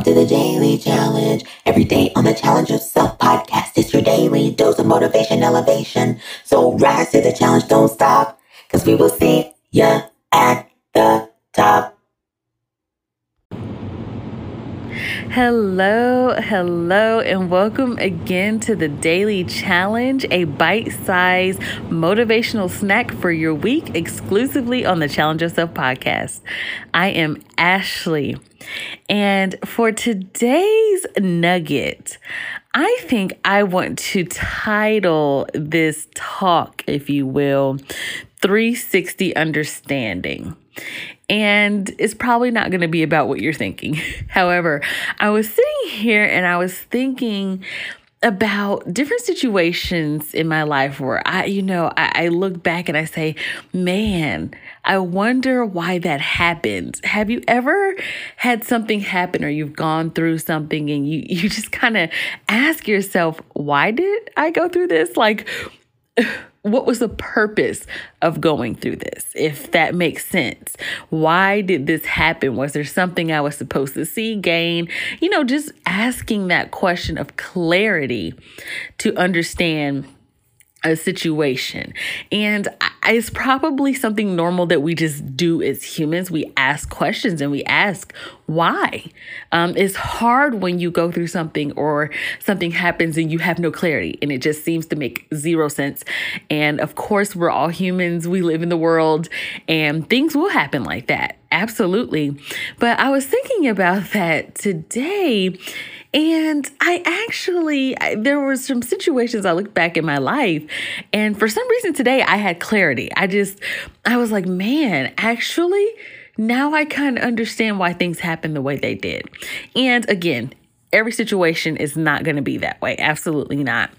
Welcome to the Daily Challenge. Every day on the Challenge Yourself podcast, it's your daily dose of motivation elevation. So rise to the challenge, don't stop, because we will see ya at the top. Hello, hello, and welcome again to the Daily Challenge, a bite sized motivational snack for your week exclusively on the Challenge Yourself podcast. I am Ashley, and for today's nugget, I think I want to title this talk, if you will, 360 Understanding and it's probably not going to be about what you're thinking. However, I was sitting here and I was thinking about different situations in my life where I, you know, I, I, look back and I say, man, I wonder why that happened. Have you ever had something happen or you've gone through something and you, you just kind of ask yourself, why did I go through this? Like, what was the purpose of going through this if that makes sense? Why did this happen? Was there something i was supposed to see gain? You know just asking that question of clarity to understand a situation. And it's probably something normal that we just do as humans. We ask questions and we ask why. Um, it's hard when you go through something or something happens and you have no clarity and it just seems to make zero sense. And of course, we're all humans, we live in the world, and things will happen like that. Absolutely. But I was thinking about that today and I actually, there were some situations I looked back in my life, and for some reason today I had clarity. I just, I was like, man, actually, now I kind of understand why things happen the way they did. And again, every situation is not going to be that way. Absolutely not.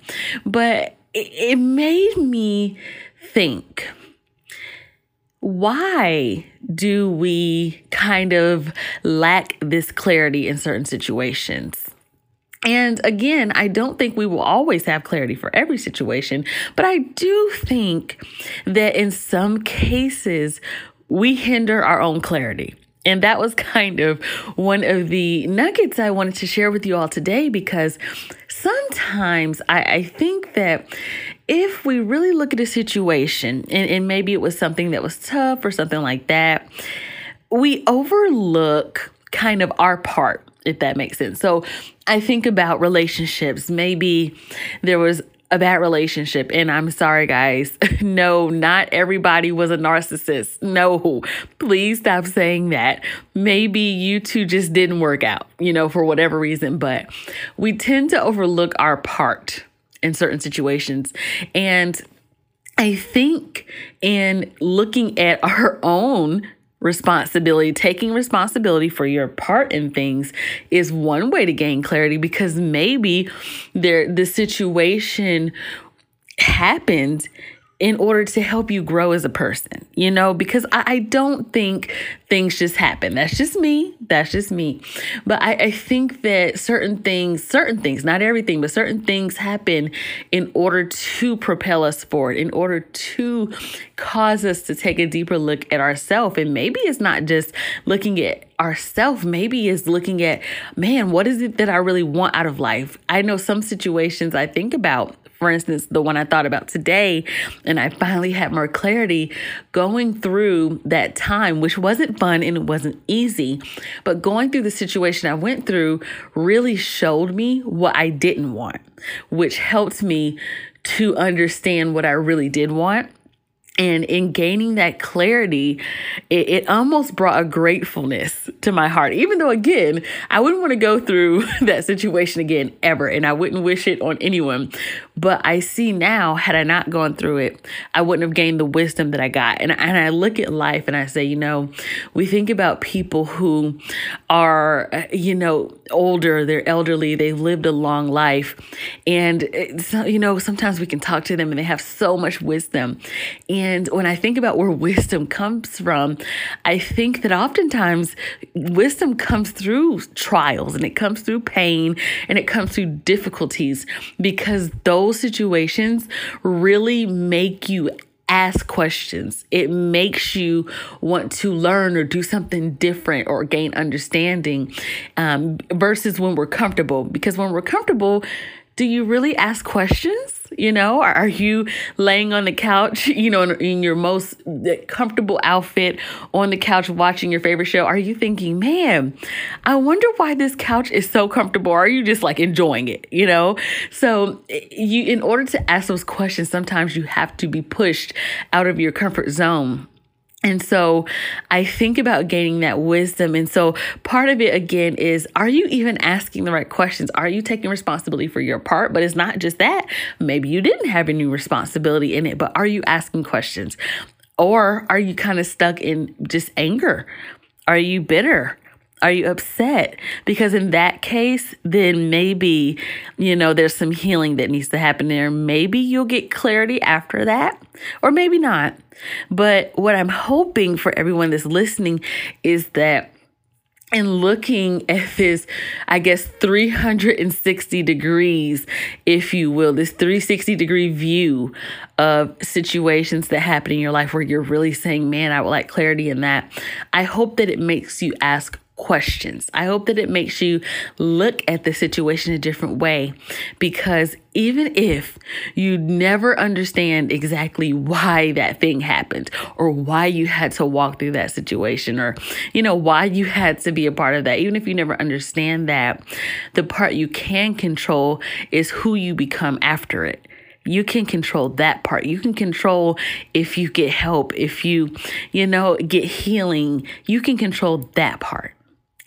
But it, it made me think why do we kind of lack this clarity in certain situations? And again, I don't think we will always have clarity for every situation, but I do think that in some cases, we hinder our own clarity. And that was kind of one of the nuggets I wanted to share with you all today because sometimes I, I think that if we really look at a situation and, and maybe it was something that was tough or something like that, we overlook kind of our part if that makes sense. So I think about relationships. Maybe there was a bad relationship. And I'm sorry, guys. No, not everybody was a narcissist. No, please stop saying that. Maybe you two just didn't work out, you know, for whatever reason. But we tend to overlook our part in certain situations. And I think in looking at our own responsibility, taking responsibility for your part in things is one way to gain clarity because maybe there the situation happened in order to help you grow as a person, you know, because I, I, don't think things just happen. That's just me. That's just me. But I, I think that certain things, certain things, not everything, but certain things happen in order to propel us forward, in order to cause us to take a deeper look at ourselves. And maybe it's not just looking at ourselves maybe is looking at man what is it that i really want out of life i know some situations i think about for instance, the one I thought about today, and I finally had more clarity going through that time, which wasn't fun and it wasn't easy. But going through the situation I went through really showed me what I didn't want, which helped me to understand what I really did want and in gaining that clarity, it, it, almost brought a gratefulness to my heart. Even though, again, I wouldn't want to go through that situation again ever, and I wouldn't wish it on anyone. But I see now, had I not gone through it, I wouldn't have gained the wisdom that I got. And, and I look at life and I say, you know, we think about people who are, you know, older, they're elderly, they've lived a long life. And, you know, sometimes we can talk to them and they have so much wisdom. And when I think about where wisdom comes from, I think that oftentimes wisdom comes through trials and it comes through pain and it comes through difficulties because those situations really make you ask questions. It makes you want to learn or do something different or gain understanding um, versus when we're comfortable. Because when we're comfortable, do you really ask questions? You know, are you laying on the couch, you know, in, your most eh, comfortable outfit on the couch watching your favorite show? Are you thinking, man, I wonder why this couch is so comfortable? Are you just like enjoying it, you know? So, eh, you, in order to ask those questions, sometimes you have to be pushed out of your comfort zone. And so I think about gaining that wisdom. And so part of it again is are you even asking the right questions? Are you taking responsibility for your part? But it's not just that. Maybe you didn't have any responsibility in it, but are you asking questions? Or are you kind of stuck in just anger? Are you bitter? Are you upset? Because in that case, then maybe, you know, there's some healing that needs to happen there. Maybe you'll get clarity after that, or maybe not. But what I'm hoping for everyone that's listening is that in looking at this, I guess, 360 degrees, if you will, this 360 degree view of situations that happen in your life where you're really saying, man, I would like clarity in that. I hope that it makes you ask questions. I hope that it makes you look at the situation a different way because even if you never understand exactly why that thing happened or why you had to walk through that situation or you know why you had to be a part of that even if you never understand that the part you can control is who you become after it you can control that part. You can control if you get help, if you, you know, get healing. You can control that part.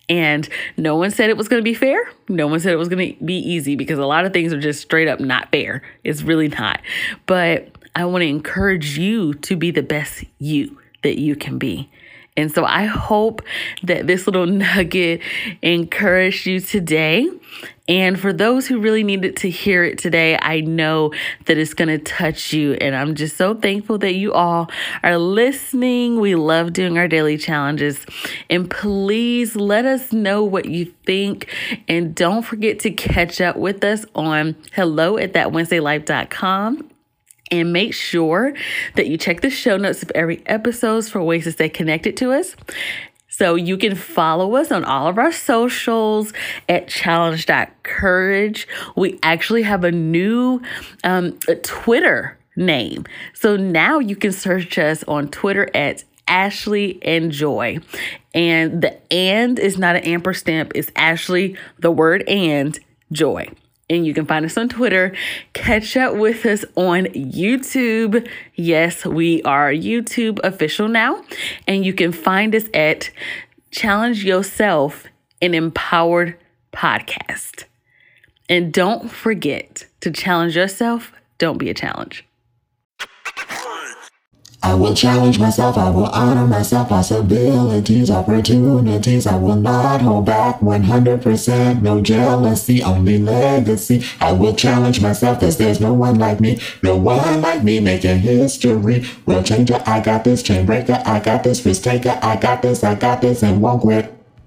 And no one said it was going to be fair. No one said it was going to be easy because a lot of things are just straight up not fair. It's really not. But I want to encourage you to be the best you that you can be. And so I hope that this little nugget encouraged you today. And for those who really needed to hear it today, I know that it's going to touch you. And I'm just so thankful that you all are listening. We love doing our daily challenges. And please let us know what you think. And don't forget to catch up with us on hello at thatwednesdaylife.com and make sure that you check the show notes of every episode for ways to stay connected to us. So you can follow us on all of our socials at challenge.courage. We actually have a new um, Twitter name. So now you can search us on Twitter at Ashley and Joy. And the and is not an ampersand, it's Ashley, the word and joy and you can find us on Twitter. Catch up with us on YouTube. Yes, we are YouTube official now. And you can find us at Challenge Yourself an Empowered Podcast. And don't forget to challenge yourself. Don't be a challenge. I will challenge myself, I will honor myself, possibilities, opportunities. I will not hold back 100%, no jealousy, only legacy. I will challenge myself, cause there's no one like me, no one like me making history. World changer, I got this, chain breaker, I got this, risk taker, I got this, I got this, and won't quit.